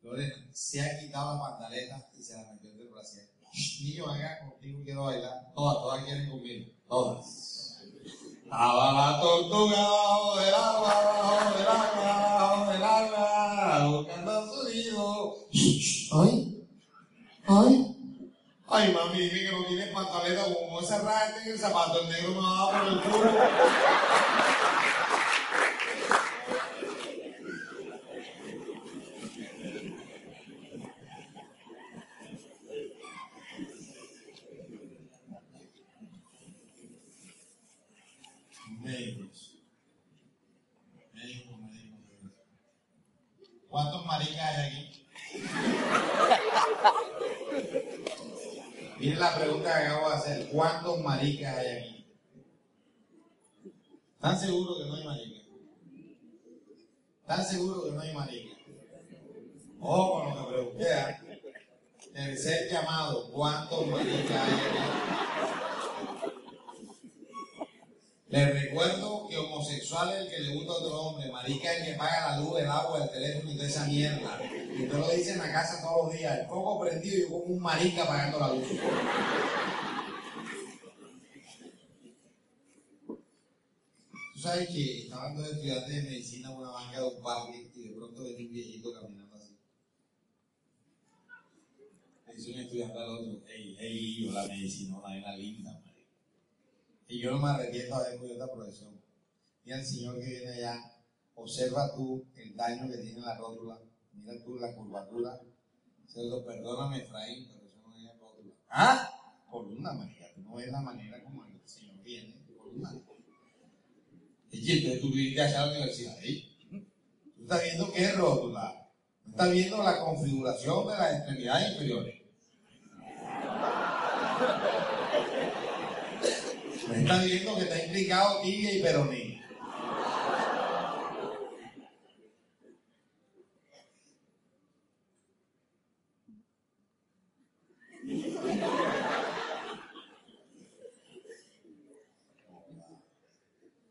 Lorena se ha quitado la pantaleta y se la metió en el brasier. Niño, acá contigo quiero bailar. Todas, todas quieren conmigo. Todas. Estaba la tortuga bajo del agua, bajo del agua, bajo del agua, buscando su hijo. Ay, ay. Ay, mami, dime que no tiene pantaleta como esa raya en el zapato, el negro me va por el culo. Médicos. Médicos, médicos, médicos. ¿Cuántos maricas hay aquí? Miren la pregunta que acabo de hacer. ¿Cuántos maricas hay aquí? ¿Están seguros que no hay maricas? ¿Están seguros que no hay maricas? Ojo con lo que pregunté. Tercer llamado. ¿Cuántos maricas hay aquí? Les recuerdo que homosexual es el que le gusta a otro hombre, marica es el que paga la luz, el agua, el teléfono y toda esa mierda. Y usted lo dice en la casa todos los días, el coco prendido y yo como un marica pagando la luz. Tú sabes que estaban dos estudiantes de medicina en una banca de un parque y de pronto venía un viejito caminando así. Le dice un estudiante al otro, ey, ey, yo la medicina, una vaina linda, man. Y yo no me arrepiento de haber cogido esta profesión. Mira el Señor que viene allá, observa tú el daño que tiene la rótula, mira tú la curvatura. Se lo perdóname, Efraín, pero eso no es rótula. ¿Ah? Columna, María, tú no ves la manera como el Señor viene, columna. Es que tú viniste allá a la universidad ahí. Tú estás viendo qué es rótula. Tú estás viendo la configuración de las extremidades inferiores. Está viendo que está implicado tibia y peroné.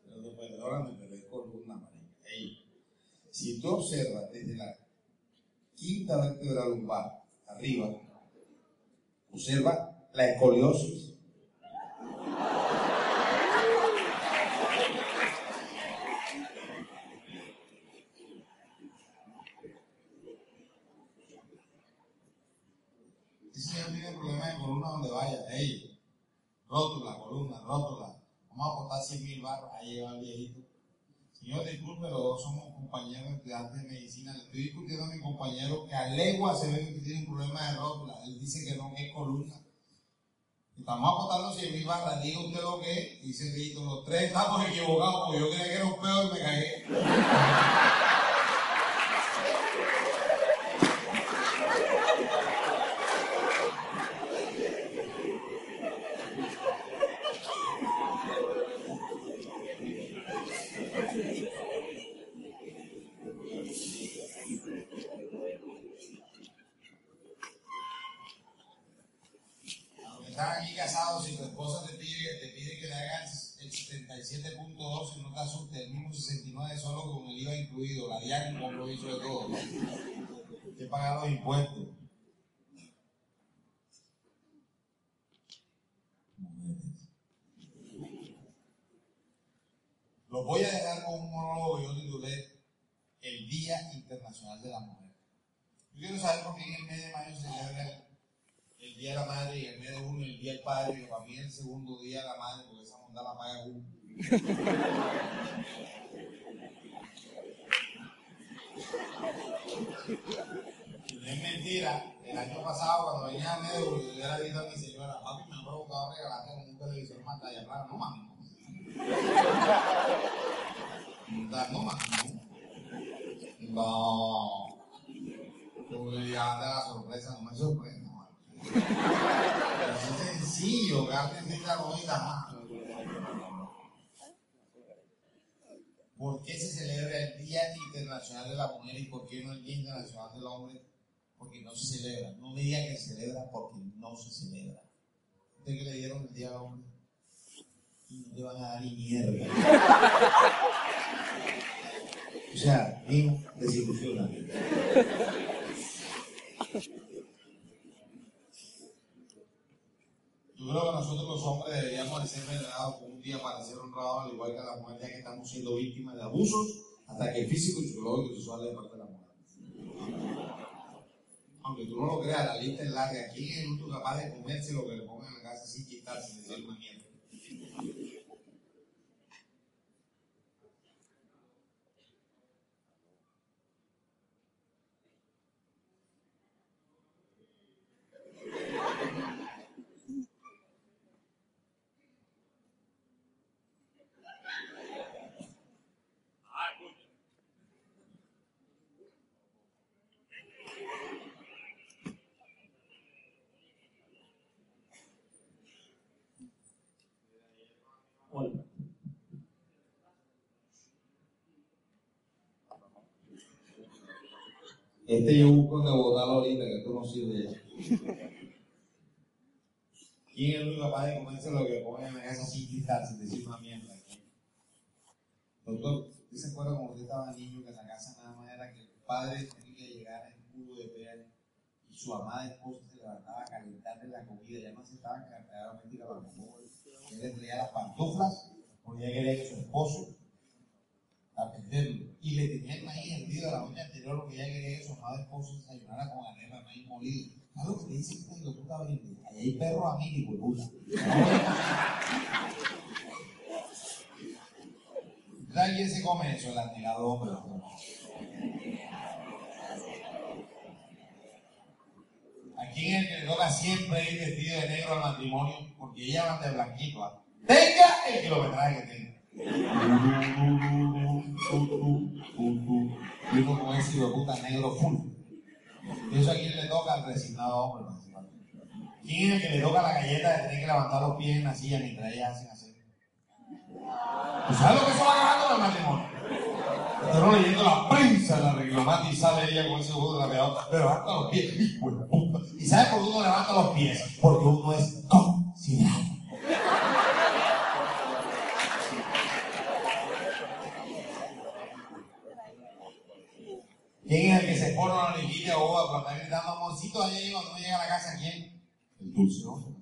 Pero perdóname, pero es columna, marica. Si tú observas desde la quinta vértebra lumbar arriba, observa la escoliosis Ese señor tiene problemas de columna donde vaya. Ey, rótula, columna, rótula. Vamos a apostar 100 mil barras. Ahí lleva el viejito. Señor, disculpe, los dos somos compañeros estudiantes de medicina. Le estoy discutiendo a mi compañero que a legua se ve que tiene un problema de rótula. Él dice que no, que es columna. Estamos apostando 100 mil barras. Diga usted lo que es. Dice viejito, los tres estamos equivocados porque yo creía que era un pedo y me cagué. Están aquí casados y tu esposa te pide, te pide que le hagas el 77.2 y no te asustes, el mismo 69 solo con el IVA incluido, la diaria un compromiso de todo. Que pagar los impuestos. Los voy a dejar con un monólogo que yo titulé El Día Internacional de la Mujer. Yo quiero saber por qué en el mes de mayo se celebra el Día de la Madre y el mes de junio el Día del Padre, y para mí el segundo Día la Madre, porque esa monda la paga uno. es mentira, el año pasado cuando venía a medio, yo le había dicho a mi señora, papi, me ha provocado regalarte como un televisor pantalla plana, no mami, no. Mami, no. Ya anda la sorpresa, no me sorprende. Es sencillo, gártense la bonita más. ¿Por qué se celebra el Día Internacional de la Mujer y por qué no el Día Internacional del Hombre? Porque no se celebra. No me digan que se celebra porque no se celebra. ¿Ustedes que le dieron el Día del Hombre? Y no te van a dar ni mierda. O sea, mismo desilusiona. Yo creo que nosotros los hombres deberíamos de ser venerados un día para ser honrados, al igual que las mujeres, ya que estamos siendo víctimas de abusos, hasta que el físico, psicológico y sexual de parte de la mujer. Aunque tú no lo creas, la lista es larga. ¿Quién es el capaz de comerse lo que le pongan en la casa sin quitar, sin decir una mierda? Hola. Este yo busco de botarlo ahorita, que esto no sirve. ¿Quién es el único capaz de comerse lo que ponen en la casa sin quitar, sin decir una mierda? Doctor, ¿usted se acuerda cuando usted estaba niño que en la casa nada más era que el padre tenía que llegar en un cubo de pera y su amada esposa se levantaba a calentarle la comida, ya no se estaban claramente la barbacoa. Él le traía las pantuflas porque ella quería que su esposo Y le tenía el maíz hervido la noche anterior porque ella quería que su amado esposo desayunara con arena de maíz molido. ¿Sabes lo que dice que esta puta verde? Allá hay perros a mí, de puta. ¿Sabes quién se come eso? El admirado hombre. ¿A quién es el que le toca siempre ir vestido de negro al matrimonio? Porque ella va de blanquito. ¿ah? Tenga el kilometraje que tenga. Y uno con ese hijo puta negro full. Eso a quién le toca al resignado hombre. ¿Quién es el que le toca la galleta de tener que levantar los pies en la silla mientras ellas hacen así? ¿Tú sabes lo que se va ganando el matrimonio? Estoy leyendo la prensa de la reclamante y sale ella con ese juego de la pero levanta los pies, hijo de puta. ¿Y sabes por qué uno levanta los pies? Porque uno es considerado. ¿Quién es el que se pone una liquilla o uva para estar gritando amorcito allá cuando no llega a la casa? ¿Quién? El dulce, ¿no?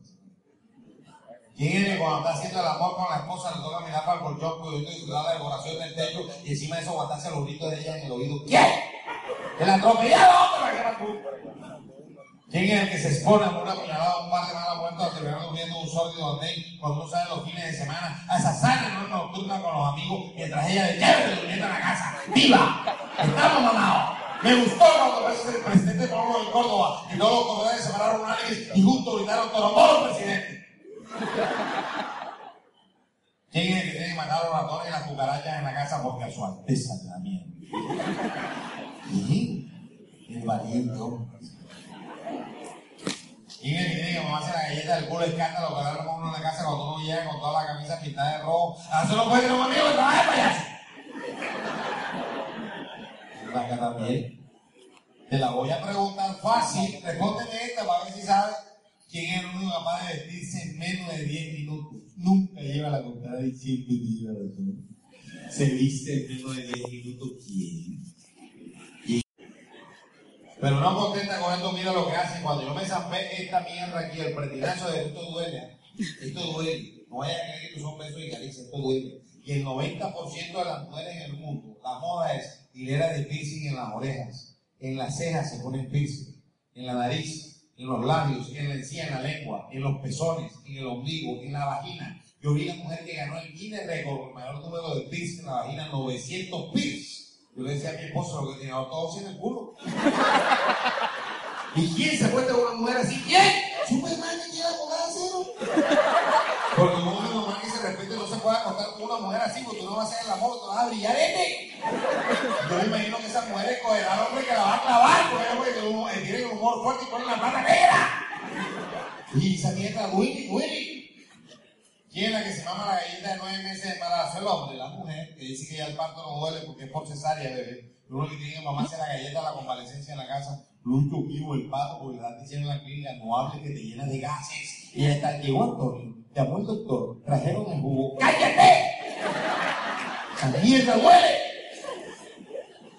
¿Quién es que cuando está haciendo el amor con la esposa le toca mirar para el colchón pudiendo disfrutar la decoración del techo y encima de eso aguantarse los gritos de ella en el oído? ¿Quién? ¿Para qué tú? ¿Quién es el que se expone a una puñalada un par de malas vueltas terminando durmiendo un sórdido donde cuando uno sale los fines de semana a esa sala nocturna con los amigos mientras ella de durmiendo en la casa. ¡Viva! ¡Estamos mamados! Me gustó cuando el presidente Pablo de Córdoba y todos los corredores se pararon unánime y juntos gritaron todos los presidentes. ¿Quién es el que tiene que matar a los ratones y las cucarachas en la casa porque a su alteza le. El valiente hombre. ¿Quién es el que tiene que mamarse la galleta del culo escándalo que darle con uno en la casa cuando uno llega con toda la camisa pintada de rojo? ¿A eso no puede tener un amigo que trabaje payaso? También. Te la voy a preguntar fácil. Respóndeme esta para ver si sabes quién es el único capaz de vestirse en menos de 10 minutos. Nunca lleva la contraria y siempre tiene razón. Se viste en menos de 10 minutos. ¿Quién? Pero no contenta con esto, mira lo que hacen. Cuando yo me zampé esta mierda aquí, el pretinazo de esto duele. Esto duele. No vaya a creer que son besos y caricias, esto duele. Y el 90% de las mujeres en el mundo, la moda es hilera de piercing en las orejas, en las cejas se ponen piercing, en la nariz, en los labios, en la encía, en la lengua, en los pezones, en el ombligo, en la vagina. Yo vi la mujer que ganó el Guinness Record, el mayor número de piercing en la vagina, 900 piercing. Yo le decía a mi esposo lo que tenía todo en el culo. ¿Y quién se cuenta con una mujer así? ¿Quién que quiera comer acero. Porque como una mamá que se respete una mujer así, porque tú no vas a hacer el amor, te vas a brillar este. Yo me imagino que esas mujeres cogerán al hombre que la va a clavar, porque ellos tienen un humor fuerte y ponen la pata negra. Y esa mierda, Willy, Willy. ¿Quién es la que se mama la galleta de nueve meses de embarazo? El hombre, la mujer, que dice que ya el parto no duele porque es por cesárea, bebé. Lo único que tiene que mamarse la galleta, la convalecencia en la casa. Lo único vivo el pato, porque le están en la clínica, no hables que te llena de gases. Y está, llegó Antonio, llamó el doctor, trajeron el jugo. ¡Cállate! ¡Esa mierda duele!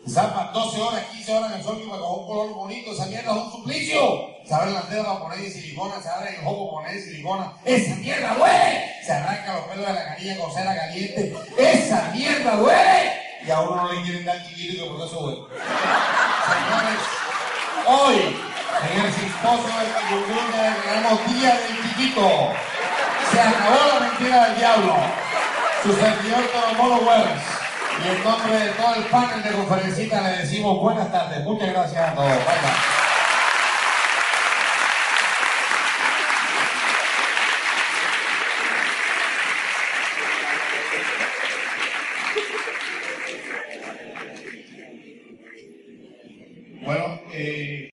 Zampa 12 horas, 15 horas en el sol y me cojo un color bonito. Esa mierda es un suplicio. Se abre la tela para poner silicona, se abre el ojo poner silicona. ¡Esa mierda duele! Se arranca los pelos de la canilla con cera caliente. ¡Esa mierda duele! Y a uno no le quieren dar chiquito que por eso duele. Señores, hoy en el simposio de California tenemos Día del se acabó la mentira del diablo. Su servidor Toromolo Wells. Y en nombre de todo el panel de conferencita le decimos buenas tardes. Muchas gracias a todos. Bye, bye. Bueno. Eh,